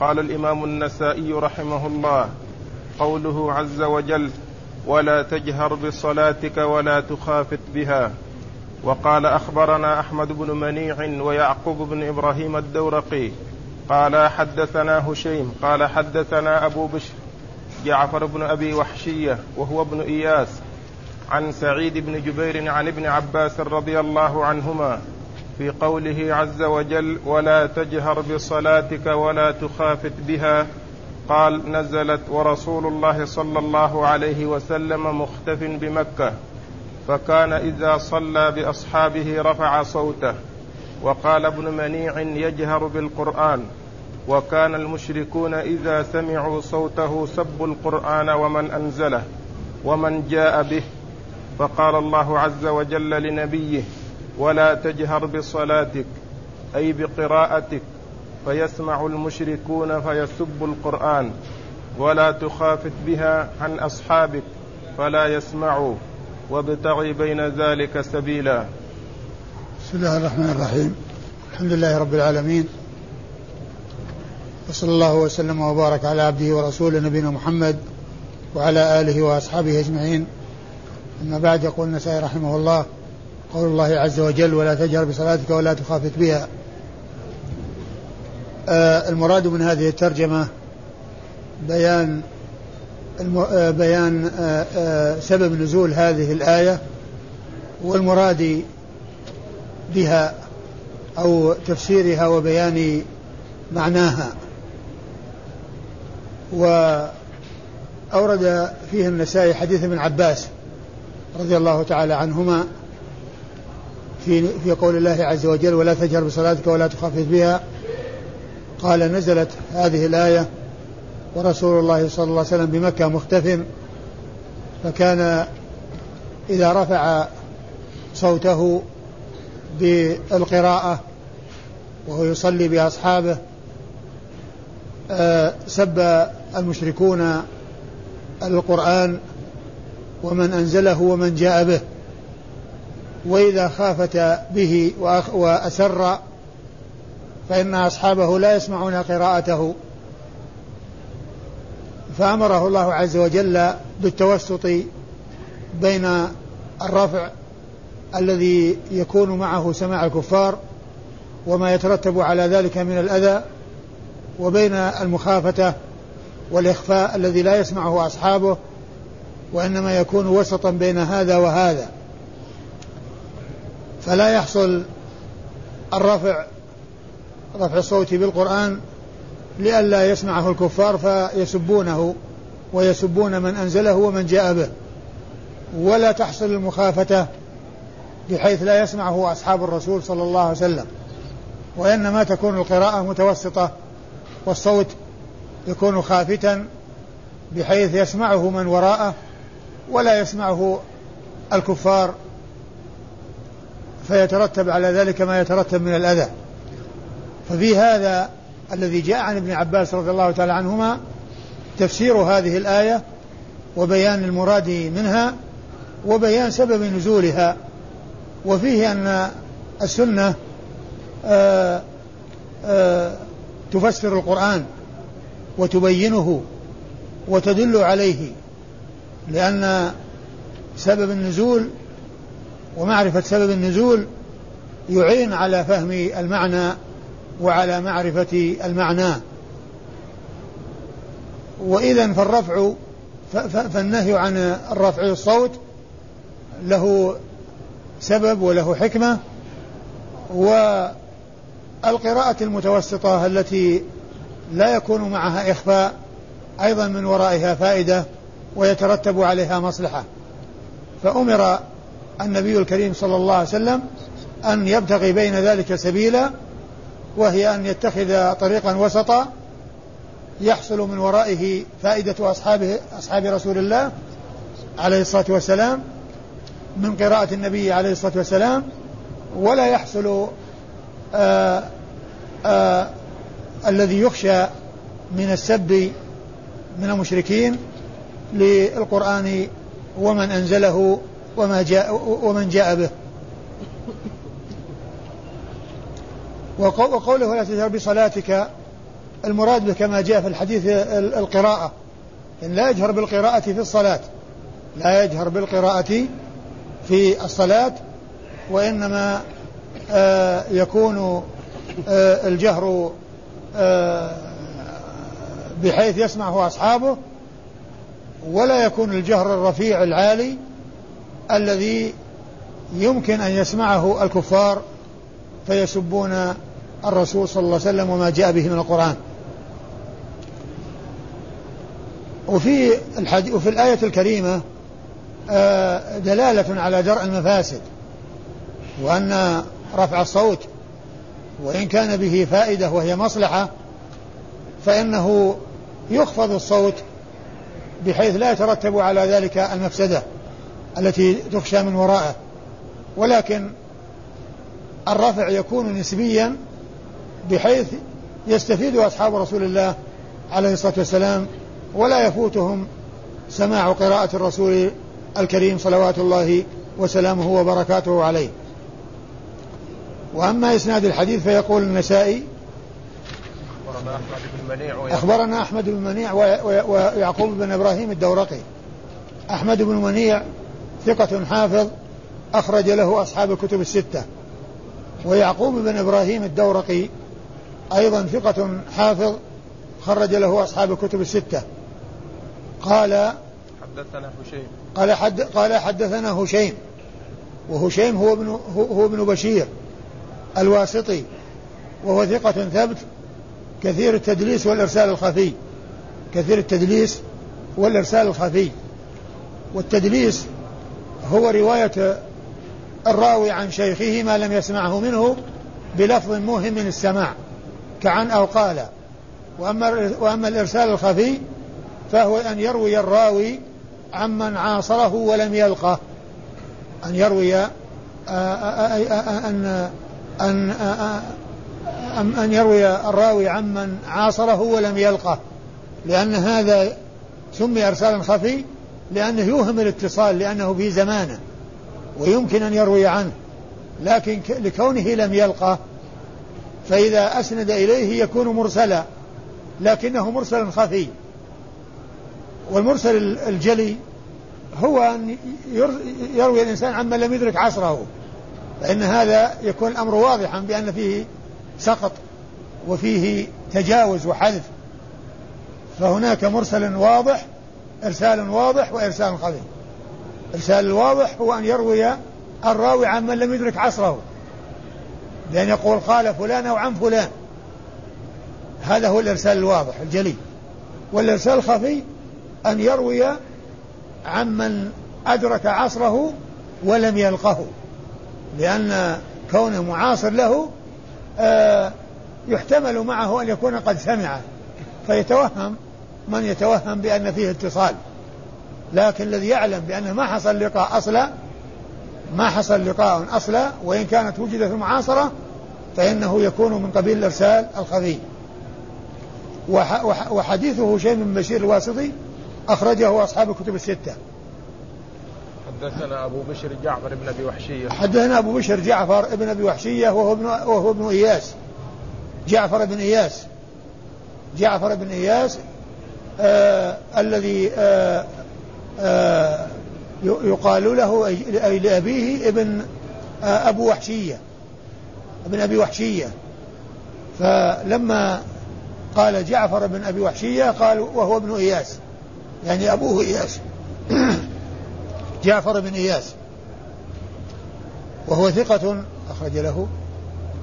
قال الإمام النسائي رحمه الله قوله عز وجل ولا تجهر بصلاتك ولا تخافت بها وقال أخبرنا أحمد بن منيع ويعقوب بن إبراهيم الدورقي قال حدثنا هشيم قال حدثنا أبو بشر جعفر بن أبي وحشية وهو ابن إياس عن سعيد بن جبير عن ابن عباس رضي الله عنهما في قوله عز وجل ولا تجهر بصلاتك ولا تخافت بها قال نزلت ورسول الله صلى الله عليه وسلم مختف بمكة فكان إذا صلى بأصحابه رفع صوته وقال ابن منيع يجهر بالقرآن وكان المشركون إذا سمعوا صوته سبوا القرآن ومن أنزله ومن جاء به فقال الله عز وجل لنبيه ولا تجهر بصلاتك أي بقراءتك فيسمع المشركون فيسبوا القرآن ولا تخافت بها عن أصحابك فلا يسمعوا وابتغي بين ذلك سبيلا. بسم الله الرحمن الرحيم. الحمد لله رب العالمين وصلى الله وسلم وبارك على عبده ورسوله نبينا محمد وعلى آله وأصحابه أجمعين. أما بعد يقول النسائي رحمه الله قول الله عز وجل ولا تجهر بصلاتك ولا تخافت بها. آه المراد من هذه الترجمة بيان آه بيان آه سبب نزول هذه الآية والمراد بها أو تفسيرها وبيان معناها. وأورد فيه النسائي حديث ابن عباس رضي الله تعالى عنهما في في قول الله عز وجل ولا تجهر بصلاتك ولا تخافت بها. قال نزلت هذه الآية ورسول الله صلى الله عليه وسلم بمكة مختف فكان إذا رفع صوته بالقراءة وهو يصلي بأصحابه آه، سب المشركون القرآن ومن أنزله ومن جاء به. وإذا خافت به وأسر فإن أصحابه لا يسمعون قراءته. فأمره الله عز وجل بالتوسط بين الرفع الذي يكون معه سماع الكفار وما يترتب على ذلك من الأذى وبين المخافة والإخفاء الذي لا يسمعه أصحابه وإنما يكون وسطا بين هذا وهذا. فلا يحصل الرفع رفع الصوت بالقرآن لئلا يسمعه الكفار فيسبونه ويسبون من أنزله ومن جاء به. ولا تحصل المخافة بحيث لا يسمعه أصحاب الرسول صلى الله عليه وسلم. وإنما تكون القراءة متوسطة والصوت يكون خافتا بحيث يسمعه من وراءه ولا يسمعه الكفار فيترتب على ذلك ما يترتب من الأذى. ففي هذا الذي جاء عن ابن عباس رضي الله تعالى عنهما تفسير هذه الآية وبيان المراد منها وبيان سبب نزولها. وفيه أن السنة آآ آآ تفسر القرآن وتبينه وتدل عليه لأن سبب النزول ومعرفة سبب النزول يعين على فهم المعنى وعلى معرفة المعنى. وإذا فالرفع فالنهي عن الرفع الصوت له سبب وله حكمة والقراءة المتوسطة التي لا يكون معها إخفاء أيضا من ورائها فائدة ويترتب عليها مصلحة. فأمر النبي الكريم صلى الله عليه وسلم أن يبتغي بين ذلك سبيلا وهي أن يتخذ طريقا وسطا يحصل من ورائه فائدة أصحابه أصحاب رسول الله عليه الصلاة والسلام من قراءة النبي عليه الصلاة والسلام ولا يحصل آآ آآ الذي يخشى من السب من المشركين للقرآن ومن أنزله وما جاء ومن جاء به. وقوله لا تجهر بصلاتك المراد به كما جاء في الحديث القراءة. إن لا يجهر بالقراءة في الصلاة لا يجهر بالقراءة في الصلاة وإنما آه يكون آه الجهر آه بحيث يسمعه أصحابه ولا يكون الجهر الرفيع العالي الذي يمكن أن يسمعه الكفار فيسبون الرسول صلى الله عليه وسلم وما جاء به من القرآن. وفي الحديث وفي الآية الكريمة آه، دلالة على درء المفاسد وأن رفع الصوت وإن كان به فائدة وهي مصلحة فإنه يخفض الصوت بحيث لا يترتب على ذلك المفسدة. التي تخشى من ورائه ولكن الرفع يكون نسبيا بحيث يستفيد أصحاب رسول الله عليه الصلاة والسلام ولا يفوتهم سماع قراءة الرسول الكريم صلوات الله وسلامه وبركاته عليه. وأما إسناد الحديث فيقول النسائي أخبرنا أحمد بن منيع ويعقوب بن إبراهيم الدورقي. أحمد بن منيع ثقة حافظ أخرج له أصحاب الكتب الستة. ويعقوب بن إبراهيم الدورقي أيضا ثقة حافظ خرج له أصحاب الكتب الستة. قال حدثنا هشيم قال حد قال حدثنا هشيم. وهشيم هو ابن هو ابن بشير الواسطي وهو ثقة ثبت كثير التدليس والإرسال الخفي. كثير التدليس والإرسال الخفي. والتدليس هو رواية الراوي عن شيخه ما لم يسمعه منه بلفظ موهم من السماع كعن أو قال. وأما, وأما الإرسال الخفي فهو أن يروي الراوي عمن عاصره ولم يلقه. أن يروي أن أن أن يروي الراوي عمن عاصره ولم يلقه. لأن هذا سمي إرسالا خفي لأنه يوهم الاتصال لأنه في زمانه ويمكن أن يروي عنه لكن لكونه لم يلقه فإذا أسند إليه يكون مرسلا لكنه مرسل خفي. والمرسل الجلي هو أن يروي الإنسان عمن لم يدرك عصره فإن هذا يكون الأمر واضحا بأن فيه سقط وفيه تجاوز وحذف. فهناك مرسل واضح إرسال واضح وإرسال خفي الإرسال الواضح هو أن يروي الراوي عن من لم يدرك عصره. بأن يقول قال فلان أو عن فلان. هذا هو الإرسال الواضح الجلي والإرسال الخفي أن يروي عمن أدرك عصره ولم يلقه. لأن كونه معاصر له آه يحتمل معه أن يكون قد سمعه. فيتوهم من يتوهم بأن فيه اتصال. لكن الذي يعلم بأنه ما حصل لقاء أصلا ما حصل لقاء أصلا وإن كانت وجدت المعاصرة فإنه يكون من قبيل الإرسال الخفي. وحديثه شيء من بشير الواسطي أخرجه أصحاب الكتب الستة. حدثنا أبو بشر جعفر بن أبي وحشية. حدثنا أبو بشر جعفر بن أبي وحشية وهو ابن وهو ابن إياس. جعفر بن إياس. جعفر بن إياس آه الذي آه آه يقال له أي لأبيه ابن آه أبو وحشية ابن أبي وحشية. فلما قال جعفر بن أبي وحشية قال وهو ابن إياس يعني أبوه إياس. جعفر بن إياس. وهو ثقة أخرج له.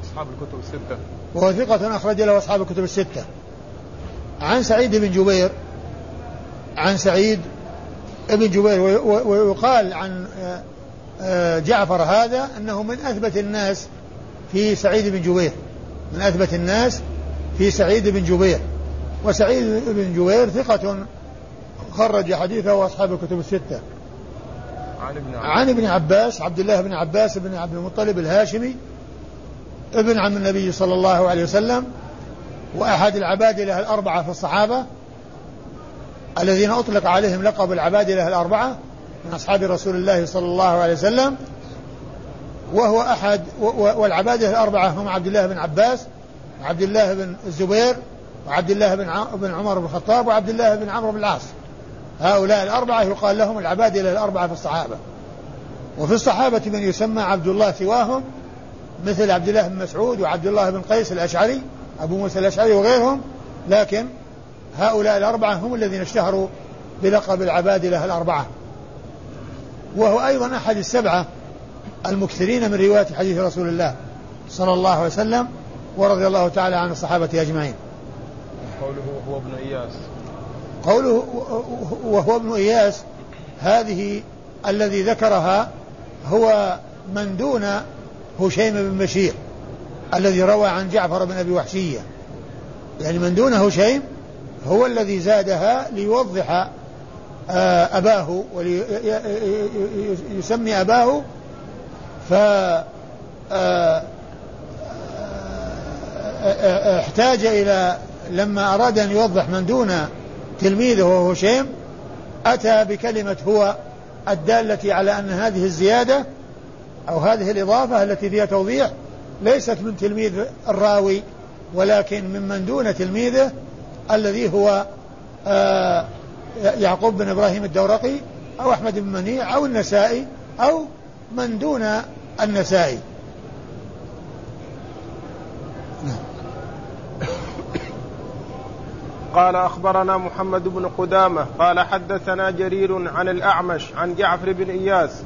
أصحاب الكتب الستة. وهو ثقة أخرج له أصحاب الكتب الستة. عن سعيد بن جبير عن سعيد بن جبير ويقال عن آه، آه، جعفر هذا أنه من أثبت الناس في سعيد بن جبير من أثبت الناس في سعيد بن جبير. وسعيد بن جبير ثقة خرج حديثه وأصحاب الكتب الستة. عن ابن عباس. عن ابن عباس عبد الله بن عباس بن عبد المطلب الهاشمي ابن عم النبي صلى الله عليه وسلم وأحد العبادلة الأربعة في الصحابة. الذين أطلق عليهم لقب العبادلة الأربعة من أصحاب رسول الله صلى الله عليه وسلم وهو أحد والعبادلة الأربعة هم عبد الله بن عباس عبد الله بن الزبير وعبد الله بن عمر بن الخطاب وعبد الله بن عمرو بن العاص. هؤلاء الأربعة يقال لهم العباد إلى الأربعة في الصحابة. وفي الصحابة من يسمى عبد الله سواهم مثل عبد الله بن مسعود وعبد الله بن قيس الأشعري أبو موسى الأشعري وغيرهم لكن هؤلاء الأربعة هم الذين اشتهروا بلقب العبادلة الأربعة. وهو أيضا أحد السبعة المكثرين من رواية حديث رسول الله صلى الله عليه وسلم ورضي الله تعالى عن الصحابة أجمعين. قوله هو ابن إياس. قوله وهو ابن إياس هذه الذي ذكرها هو من دون هشيم بن بشير الذي روى عن جعفر بن أبي وحشية. يعني من دون هشيم هو الذي زادها ليوضح آه، أباه وليسمي أباه ف آه، آه، احتاج إلى لما أراد أن يوضح من دون تلميذه وهو هشيم أتى بكلمة هو الدالة على أن هذه الزيادة أو هذه الإضافة التي فيها توضيح ليست من تلميذ الراوي ولكن ممن دون تلميذه الذي هو آه يعقوب بن إبراهيم الدورقي أو أحمد بن منيع أو النسائي أو من دون النسائي. قال أخبرنا محمد بن قدامة قال حدثنا جرير عن الأعمش عن جعفر بن إياس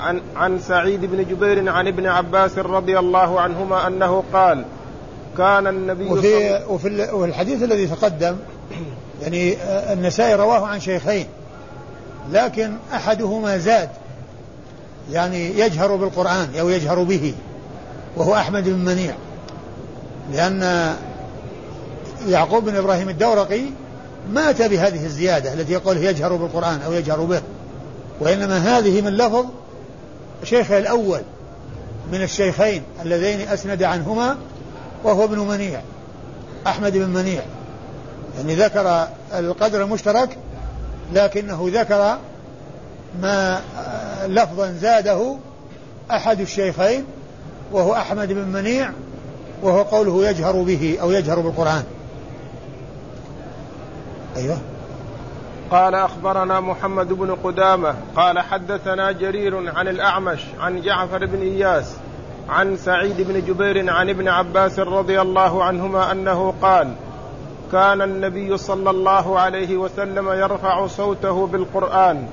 عن عن سعيد بن جبير عن ابن عباس رضي الله عنهما أنه قال كان النبي وفي وفي الحديث الذي تقدم يعني النسائي رواه عن شيخين لكن أحدهما زاد يعني يجهر بالقرآن أو يجهر به وهو أحمد بن منيع لأن يعقوب بن إبراهيم الدورقي ما أتى بهذه الزيادة التي يقول يجهر بالقرآن أو يجهر به. وإنما هذه من لفظ شيخه الأول من الشيخين اللذين أسند عنهما وهو ابن منيع أحمد بن منيع. يعني ذكر القدر المشترك لكنه ذكر ما لفظا زاده أحد الشيخين وهو أحمد بن منيع وهو قوله يجهر به أو يجهر بالقرآن. أيوه. قال أخبرنا محمد بن قدامة قال حدثنا جرير عن الأعمش عن جعفر بن إياس عن سعيد بن جبير عن ابن عباس رضي الله عنهما أنه قال كان النبي صلى الله عليه وسلم يرفع صوته بالقرآن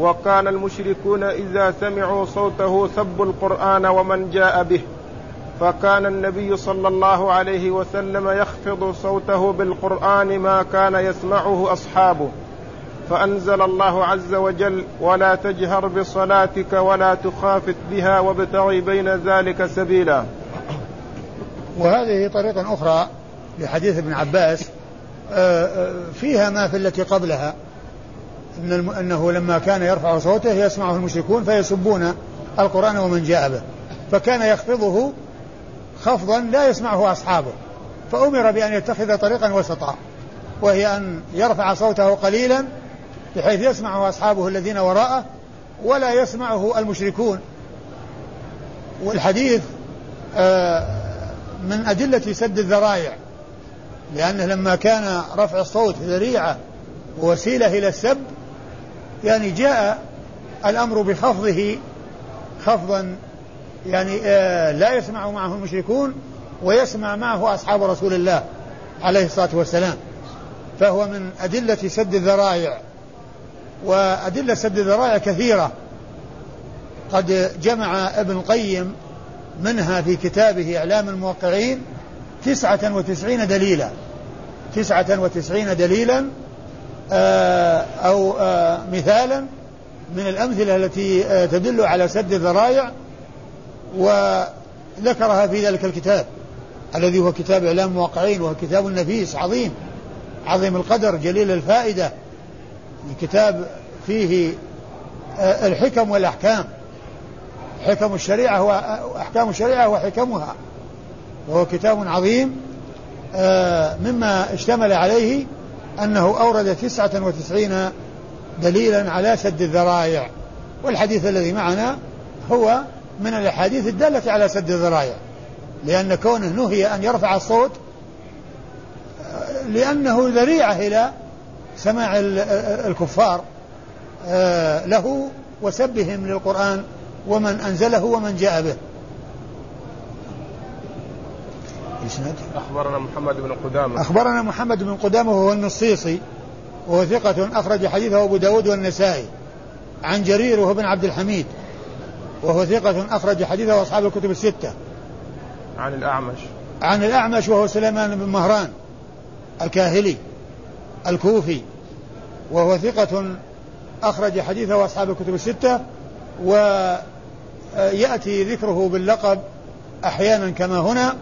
وكان المشركون إذا سمعوا صوته سبوا القرآن ومن جاء به. فكان النبي صلى الله عليه وسلم يخفض صوته بالقرآن ما كان يسمعه أصحابه. فأنزل الله عز وجل ولا تجهر بصلاتك ولا تخافت بها وابتغي بين ذلك سبيلا. وهذه طريقة أخرى لحديث ابن عباس آه، آه، فيها ما في التي قبلها إن إنه لما كان يرفع صوته يسمعه المشركون فيسبون القرآن ومن جاء به فكان يخفضه خفضا لا يسمعه أصحابه فأمر بأن يتخذ طريقا وسطا وهي أن يرفع صوته قليلا بحيث يسمعه أصحابه الذين وراءه ولا يسمعه المشركون. والحديث آه، من أدلة سد الذرائع لأنه لما كان رفع الصوت ذريعة ووسيلة إلى السب يعني جاء الأمر بخفضه خفضا يعني آه، لا يسمع معه المشركون ويسمع معه أصحاب رسول الله عليه الصلاة والسلام. فهو من أدلة سد الذرائع. وأدلة سد الذرائع كثيرة. قد جمع ابن القيم منها في كتابه إعلام الموقعين تسعة وتسعين دليلا. تسعة وتسعين دليلا آه، أو آه، مثالا من الأمثلة التي تدل على سد الذرائع وذكرها في ذلك الكتاب الذي هو كتاب إعلام الموقعين وهو كتاب نفيس عظيم عظيم القدر جليل الفائدة. كتاب فيه آه، الحكم والأحكام. حكم الشريعة وأحكام الشريعة وحكمها وهو كتاب عظيم آه، مما اشتمل عليه أنه أورد تسعة وتسعين دليلا على سد الذرائع. والحديث الذي معنا هو من الأحاديث الدالة على سد الذرائع. لأن كونه نهي أن يرفع الصوت لأنه ذريعة إلى سماع الكفار آه، له وسبهم للقرآن ومن أنزله ومن جاء به. أخبرنا محمد بن قدامة. أخبرنا محمد بن قدامة وهو النصيصي وهو ثقة أخرج حديثه أبو داود والنسائي عن جرير وهو بن عبد الحميد وهو ثقة أخرج حديثه أصحاب الكتب الستة. عن الأعمش. عن الأعمش وهو سليمان بن مهران الكاهلي. الكوفي وهو ثقة أخرج حديثه أصحاب الكتب الستة ويأتي ذكره باللقب أحيانا كما هنا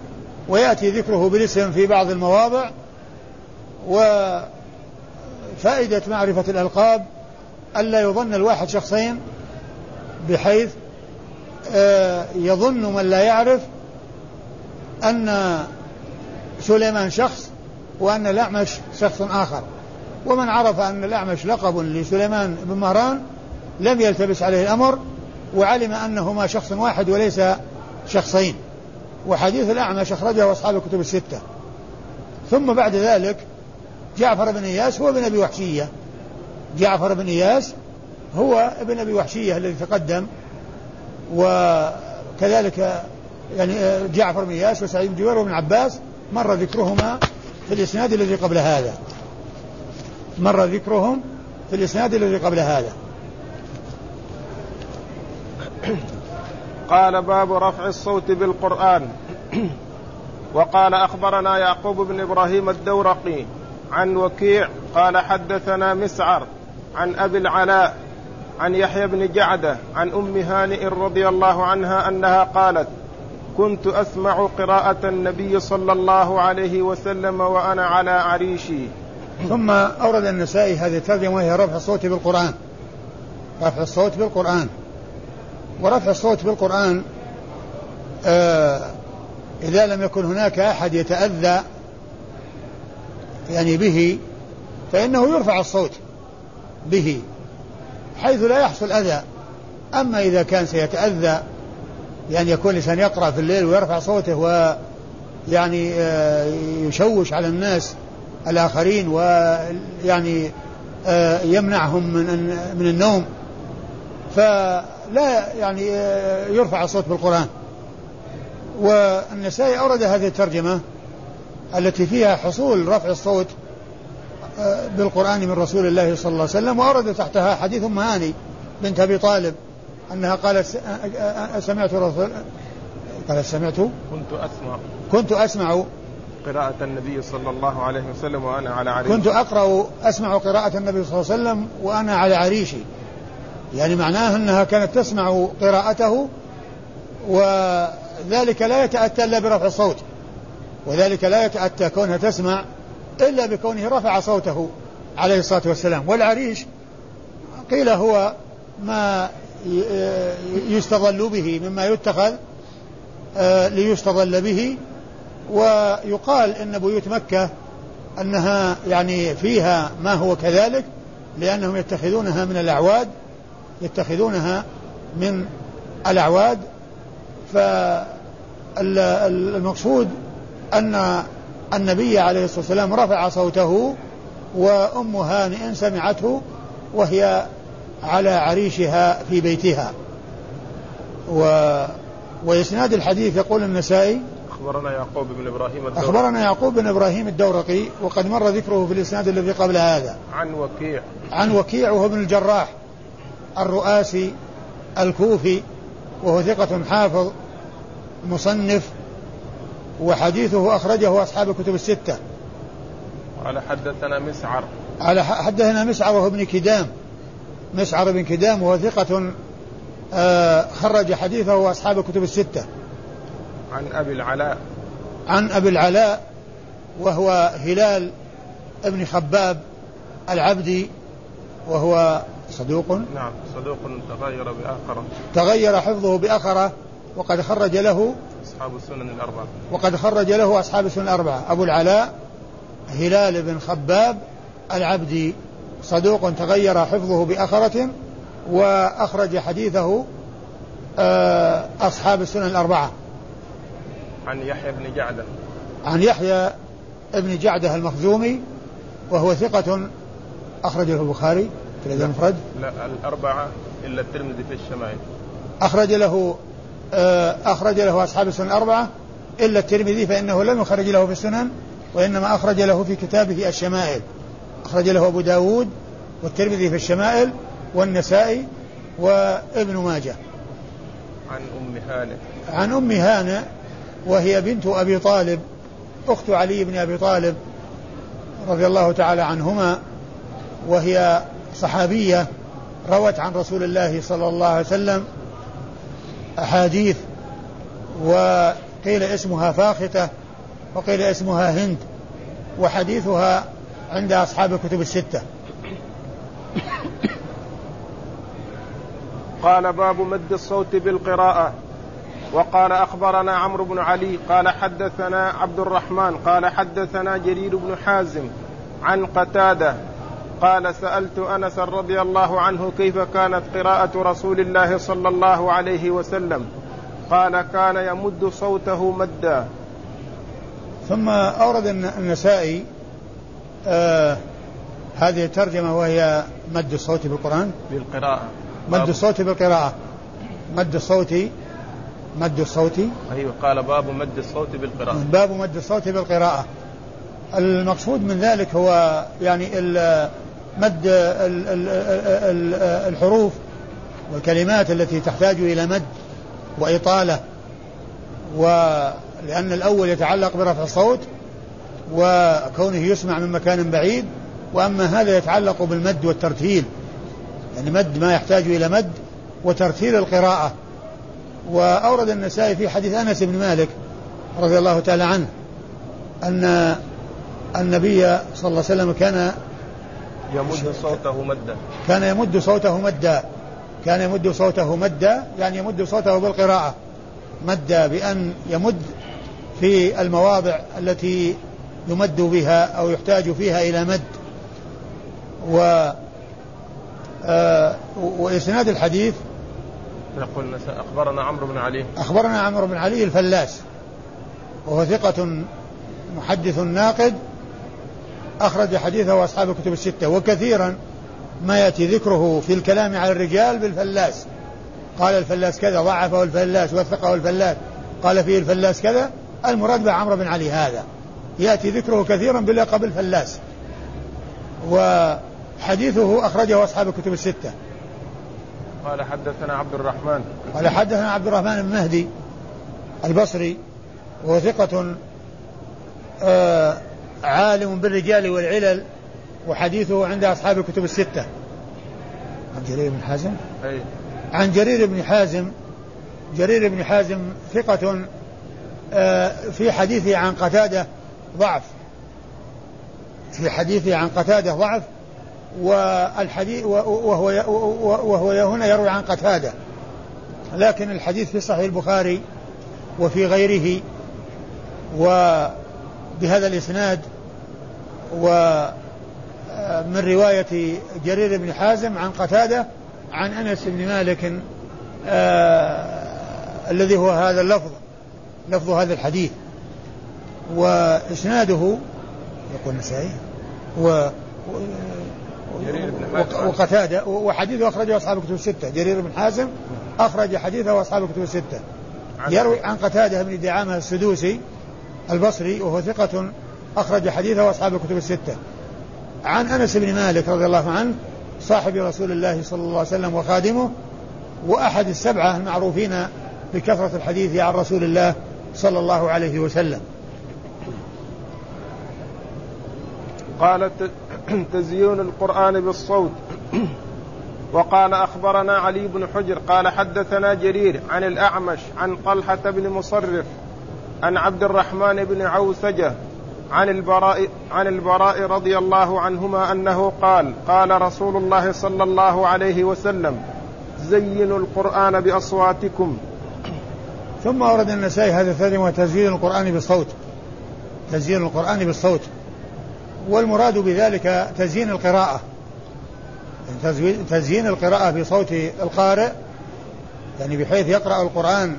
ويأتي ذكره بالاسم في بعض المواضع وفائدة معرفة الألقاب ألا يظن الواحد شخصين بحيث آه، يظن من لا يعرف أن سليمان شخص وأن الأعمش شخص آخر. ومن عرف أن الأعمش لقب لسليمان بن مهران لم يلتبس عليه الأمر وعلم أنهما شخص واحد وليس شخصين. وحديث الأعمش أخرجه أصحاب الكتب الستة. ثم بعد ذلك جعفر بن إياس هو ابن أبي وحشية. جعفر بن إياس هو ابن أبي وحشية الذي تقدم وكذلك يعني جعفر بن إياس وسعيد بن جبير وابن عباس مر ذكرهما في الإسناد الذي قبل هذا. مر ذكرهم في الإسناد الذي قبل هذا. قال باب رفع الصوت بالقرآن. وقال أخبرنا يعقوب بن إبراهيم الدورقي عن وكيع قال حدثنا مسعر عن أبي العلاء عن يحيى بن جعدة عن أم هانئ رضي الله عنها أنها قالت كنت أسمع قراءة النبي صلى الله عليه وسلم وأنا على عريشي. ثم أورد النسائي هذه الترجمة وهي رفع الصوت بالقرآن. رفع الصوت بالقرآن. ورفع الصوت بالقرآن آه إذا لم يكن هناك أحد يتأذى يعني به فإنه يرفع الصوت به حيث لا يحصل أذى. أما إذا كان سيتأذى يعني يكون الإنسان يقرأ في الليل ويرفع صوته ويعني آه، يشوش على الناس الآخرين ويعني آه، يمنعهم من من النوم. فلا يعني آه، يرفع الصوت بالقرآن. والنسائي أورد هذه الترجمة التي فيها حصول رفع الصوت بالقرآن من رسول الله صلى الله عليه وسلم وأورد تحتها حديث أم هاني بنت أبي طالب أنها قالت سمعت رسول قالت سمعت؟ كنت أسمع. كنت أسمع. قراءة النبي صلى الله عليه وسلم وأنا على عريشي. كنت أقرأ أسمع قراءة النبي صلى الله عليه وسلم وأنا على عريشي. يعني معناه أنها كانت تسمع قراءته وذلك لا يتأتى إلا برفع الصوت وذلك لا يتأتى كونها تسمع إلا بكونه رفع صوته عليه الصلاة والسلام. والعريش قيل هو ما يستظل به مما يتخذ آه، ليستظل به ويقال إن بيوت مكة أنها يعني فيها ما هو كذلك لأنهم يتخذونها من الأعواد يتخذونها من الأعواد. فالمقصود أن النبي عليه الصلاة والسلام رفع صوته وأم هانئ سمعته وهي على عريشها في بيتها. و وإسناد الحديث يقول النسائي أخبرنا يعقوب بن إبراهيم الدورقي. أخبرنا يعقوب بن إبراهيم الدورقي وقد مر ذكره في الإسناد الذي قبل هذا. عن وكيع. عن وكيع وهو ابن الجراح الرؤاسي الكوفي وهو ثقة حافظ مصنف وحديثه أخرجه أصحاب الكتب الستة. قال حدثنا مسعر. على حدثنا مسعر وهو ابن كدام. مسعر بن كدام وهو ثقة آه، خرج حديثه أصحاب الكتب الستة. عن أبي العلاء. عن أبي العلاء وهو هلال ابن خباب العبدي وهو صدوق. نعم صدوق تغير بآخرة. تغير حفظه بآخرة وقد خرج له أصحاب السنن الأربعة. وقد خرج له أصحاب السنن الأربعة. أبو العلاء هلال بن خباب العبدي صدوق تغير حفظه بأخرة وأخرج حديثه آه، أصحاب السنن الأربعة. عن يحيى بن جعدة. عن يحيى ابن جعدة المخزومي وهو ثقة أخرج له البخاري في الأدب المفرد لا الأربعة إلا الترمذي في الشمائل. أخرج له آه، أخرج له أصحاب السنن الأربعة إلا الترمذي فإنه لم يخرج له في السنن وإنما أخرج له في كتابه الشمائل. أخرج له أبو داود والترمذي في الشمائل والنسائي وابن ماجه. عن أم هانئ. عن أم هانئ وهي بنت أبي طالب أخت علي بن أبي طالب رضي الله تعالى عنهما وهي صحابية روت عن رسول الله صلى الله عليه وسلم أحاديث وقيل اسمها فاختة وقيل اسمها هند وحديثها عند أصحاب الكتب الستة. قال باب مد الصوت بالقراءة. وقال أخبرنا عمرو بن علي قال حدثنا عبد الرحمن قال حدثنا جرير بن حازم عن قتادة قال سألت أنس رضي الله عنه كيف كانت قراءة رسول الله صلى الله عليه وسلم؟ قال كان يمد صوته مدا. ثم أورد النسائي آه هذه الترجمة وهي مد الصوت بالقرآن. بالقراءة. مد الصوت بالقراءة. مد الصوت مد الصوت. أيوة قال باب مد الصوت بالقراءة. باب مد الصوت بالقراءة. المقصود من ذلك هو يعني مد الحروف والكلمات التي تحتاج إلى مد وإطالة ولأن الأول يتعلق برفع الصوت وكونه يسمع من مكان بعيد وأما هذا يتعلق بالمد والترتيل. يعني مد ما يحتاج إلى مد وترتيل القراءة. وأورد النسائي في حديث أنس بن مالك رضي الله تعالى عنه أن النبي صلى الله عليه وسلم كان يمد صوته مدا كان يمد صوته مدا كان يمد صوته مدا يعني يمد صوته بالقراءة. مدا بأن يمد في المواضع التي يمد بها أو يحتاج فيها إلى مد. و آه وإسناد الحديث يقول أخبرنا عمرو بن علي. أخبرنا عمرو بن علي الفلاس وهو ثقة محدث ناقد أخرج حديثه أصحاب الكتب الستة وكثيرا ما يأتي ذكره في الكلام على الرجال بالفلاس. قال الفلاس كذا ضعفه الفلاس وثقه الفلاس قال فيه الفلاس كذا. المراد بعمرو بن علي هذا. يأتي ذكره كثيرا بلقب الفلاس وحديثه أخرجه أصحاب الكتب الستة. قال حدثنا عبد الرحمن. قال حدثنا عبد الرحمن بن مهدي البصري وهو ثقة آه عالم بالرجال والعلل وحديثه عند أصحاب الكتب الستة. عن جرير بن حازم؟ أي. عن جرير بن حازم جرير بن حازم ثقة آه، في حديثه عن قتادة ضعف. في حديثه عن قتادة ضعف والحديث وهو وهو هنا يروي عن قتادة. لكن الحديث في صحيح البخاري وفي غيره وبهذا الإسناد ومن رواية جرير بن حازم عن قتادة عن أنس بن مالك آه الذي هو هذا اللفظ لفظ هذا الحديث. وإسناده يقول النسائي و وقتادة وحديثه أخرجه أصحاب الكتب الستة. جرير بن حازم أخرج حديثه أصحاب الكتب الستة. يروي عن قتادة بن دعامة السدوسي البصري وهو ثقة أخرج حديثه أصحاب الكتب الستة. عن أنس بن مالك رضي الله عنه صاحب رسول الله صلى الله عليه وسلم وخادمه وأحد السبعة المعروفين بكثرة الحديث عن رسول الله صلى الله عليه وسلم. قال تزيين القرآن بالصوت. وقال أخبرنا علي بن حجر قال حدثنا جرير عن الأعمش عن طلحة بن مصرف عن عبد الرحمن بن عوسجة عن البراء عن البراء رضي الله عنهما أنه قال قال رسول الله صلى الله عليه وسلم زينوا القرآن بأصواتكم. ثم ورد النسائي هذا الثاني وهو تزيين القرآن بالصوت تزيين القرآن بالصوت والمراد بذلك تزيين القراءة. تزيين القراءة بصوت القارئ يعني بحيث يقرأ القرآن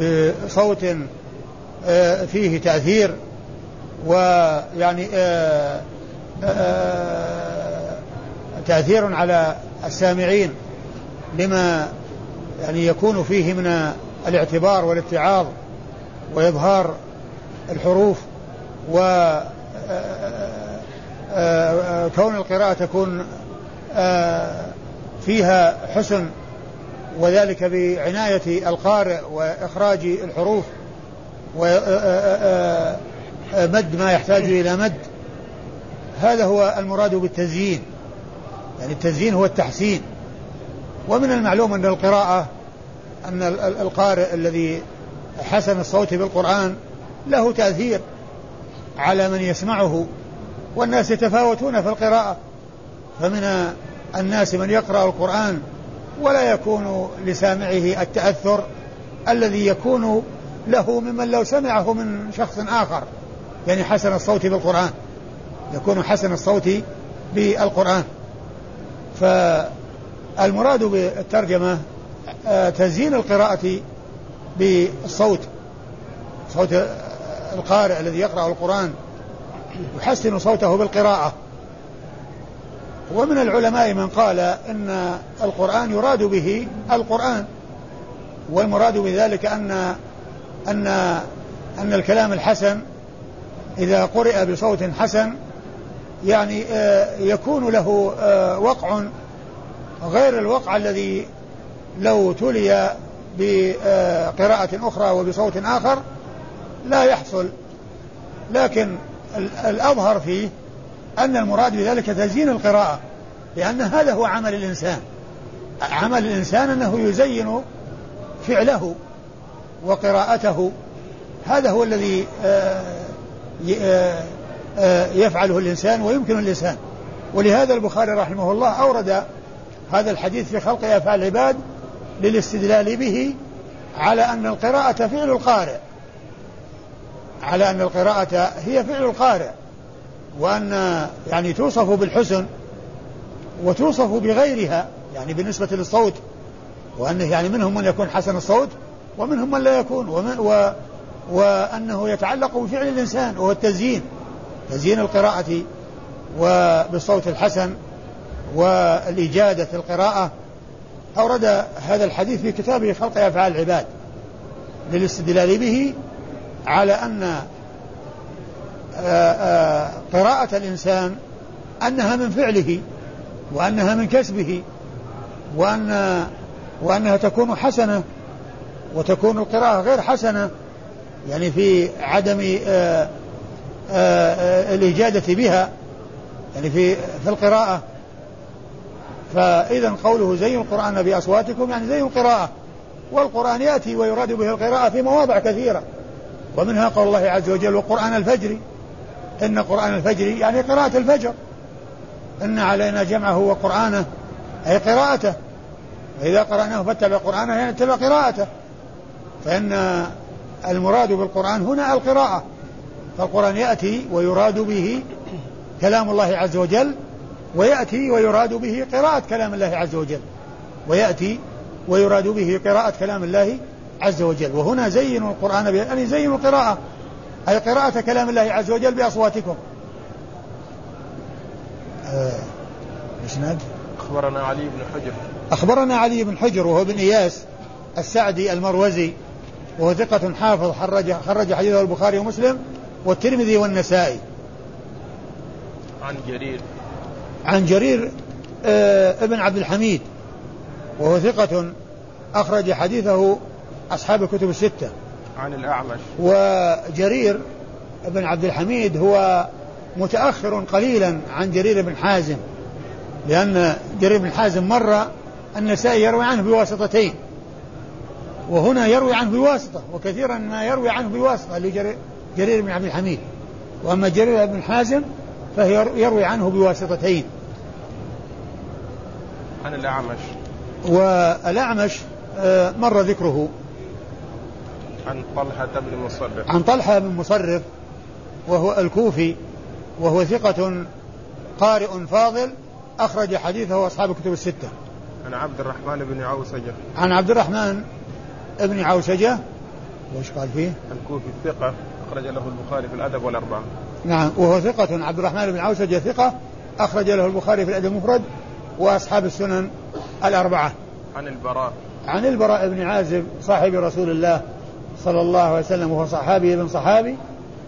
بصوت آه، فيه تأثير ويعني آآ آآ تأثير على السامعين لما يعني يكون فيه من الاعتبار والاتعاظ وإظهار الحروف و كون القراءة تكون فيها حسن وذلك بعناية القارئ وإخراج الحروف ومد ما يحتاج إلى مد هذا هو المراد بالتزيين. يعني التزيين هو التحسين. ومن المعلوم أن القراءة أن القارئ الذي حسن الصوت بالقرآن له تأثير. على من يسمعه والناس يتفاوتون في القراءة. فمن الناس من يقرأ القرآن ولا يكون لسامعه التأثر الذي يكون له ممن لو سمعه من شخص آخر. يعني حسن الصوت بالقرآن. يكون حسن الصوت بالقرآن. فالمراد بالترجمة آه، تزيين القراءة بالصوت. صوت القارئ الذي يقرأ القرآن يحسن صوته بالقراءة. ومن العلماء من قال إن القرآن يراد به القرآن والمراد بذلك أن أن أن الكلام الحسن إذا قرئ بصوت حسن يعني آه، يكون له آه، وقع غير الوقع الذي لو تلي بقراءة أخرى وبصوت آخر لا يحصل. لكن الأظهر فيه أن المراد بذلك تزيين القراءة لأن هذا هو عمل الإنسان. عمل الإنسان أنه يزين فعله وقراءته. هذا هو الذي آه، آه، آه، يفعله الإنسان ويمكن الإنسان. ولهذا البخاري رحمه الله أورد هذا الحديث في خلق أفعال العباد للاستدلال به على أن القراءة فعل القارئ. على أن القراءة هي فعل القارئ وأن يعني توصف بالحسن وتوصف بغيرها يعني بالنسبة للصوت وأنه يعني منهم من يكون حسن الصوت ومنهم من لا يكون ومن و وأنه يتعلق بفعل الإنسان وهو التزيين تزيين القراءة وبالصوت الحسن والإجادة في القراءة. أورد هذا الحديث في كتابه خلق أفعال العباد للاستدلال به على أن آه، آه، قراءة الإنسان أنها من فعله وأنها من كسبه وأن وأنها تكون حسنة وتكون القراءة غير حسنة يعني في عدم آه، الإجادة بها يعني في في القراءة. فإذا قوله زينوا القرآن بأصواتكم يعني زينوا القراءة والقرآن يأتي ويراد به القراءة في مواضع كثيرة. ومنها قول الله عز وجل وقرآن الفجر. إن قرآن الفجر يعني قراءة الفجر. إن علينا جمعه وقرآنه أي قراءته. فإذا قرأناه فاتبع قرآنه يعني اتبع قراءته. فإن المراد بالقرآن هنا القراءة. فالقرآن يأتي ويراد به كلام الله عز وجل ويأتي ويراد به قراءة كلام الله عز وجل. ويأتي ويراد به قراءة كلام الله عز وجل. وهنا زينوا القرآن يعني زينوا القراءة. أي قراءة كلام الله عز وجل بأصواتكم. آه أخبرنا علي بن حجر. أخبرنا علي بن حجر وهو بن إياس السعدي المروزي وهو ثقة حافظ خرج خرج حديثه البخاري ومسلم والترمذي والنسائي. عن جرير. عن جرير آه ابن عبد الحميد وهو ثقة أخرج حديثه أصحاب الكتب الستة. عن الأعمش. وجرير بن عبد الحميد هو متأخر قليلا عن جرير بن حازم لأن جرير بن حازم مر النسائي يروي عنه بواسطتين. وهنا يروي عنه بواسطة وكثيرا ما يروي عنه بواسطة لجرير بن عبد الحميد. وأما جرير بن حازم فهي يروي عنه بواسطتين. عن الأعمش. والأعمش آه، مر ذكره. عن طلحة بن مصرف. عن طلحة بن مصرف وهو الكوفي وهو ثقة قارئ فاضل أخرج حديثه أصحاب الكتب الستة. عن عبد الرحمن بن عوسجة. عن عبد الرحمن بن عوسجة وش قال فيه؟ الكوفي الثقة أخرج له البخاري في الأدب والأربعة. نعم وهو ثقة عبد الرحمن بن عوسجة ثقة أخرج له البخاري في الأدب المفرد وأصحاب السنن الأربعة. عن البراء. عن البراء بن عازب صاحب رسول الله. صلى الله عليه وسلم وهو صحابي ابن صحابي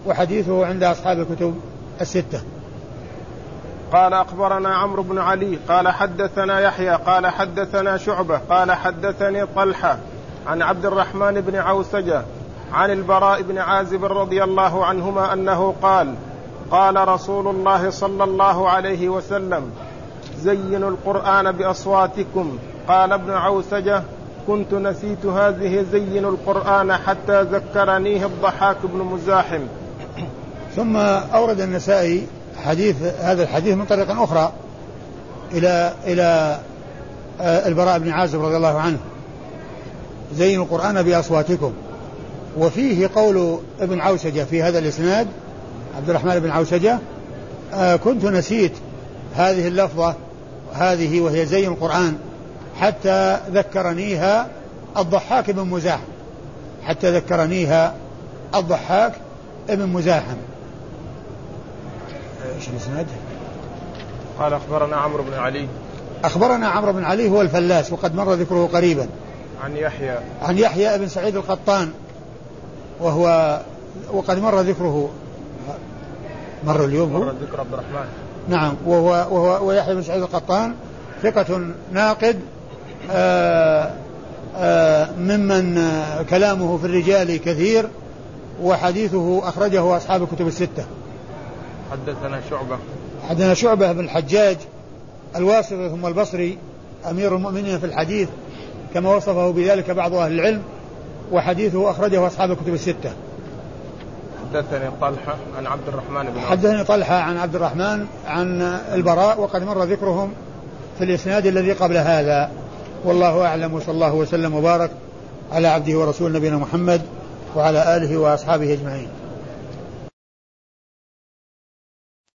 وحديثه عند أصحاب الكتب الستة. قال أخبرنا عمرو بن علي قال حدثنا يحيى قال حدثنا شعبة قال حدثني طلحة عن عبد الرحمن بن عوسجة عن البراء بن عازب رضي الله عنهما أنه قال قال رسول الله صلى الله عليه وسلم زينوا القرآن بأصواتكم. قال ابن عوسجة كنت نسيت هذه زينوا القرآن حتى ذكرنيه الضحاك بن مزاحم. ثم أورد النسائي حديث هذا الحديث من طريق أخرى إلى إلى آه، البراء بن عازب رضي الله عنه. زينوا القرآن بأصواتكم. وفيه قول ابن عوسجة في هذا الإسناد عبد الرحمن بن عوسجة آه كنت نسيت هذه اللفظة هذه وهي زين القرآن. حتى ذكرنيها الضحاك بن مزاحم. حتى ذكرنيها الضحاك بن مزاحم. إيش الإسناد؟ قال أخبرنا عمرو بن علي. أخبرنا عمرو بن علي هو الفلاس وقد مر ذكره قريبا. عن يحيى. عن يحيى بن سعيد القطان وهو وقد مر ذكره. مر اليوم مر ذكر عبد الرحمن. نعم وهو وهو ويحيى بن سعيد القطان ثقة ناقد ممن كلامه في الرجال كثير وحديثه أخرجه أصحاب الكتب الستة. حدثنا شعبة. حدثنا شعبة بن الحجاج الواسطي ثم البصري أمير المؤمنين في الحديث كما وصفه بذلك بعض أهل العلم وحديثه أخرجه أصحاب الكتب الستة. حدثني طلحة عن عبد الرحمن بن حدثني طلحة عن عبد الرحمن عن البراء وقد مر ذكرهم في الإسناد الذي قبل هذا. والله أعلم وصلى الله وسلم وبارك على عبده ورسول نبينا محمد وعلى آله وأصحابه أجمعين.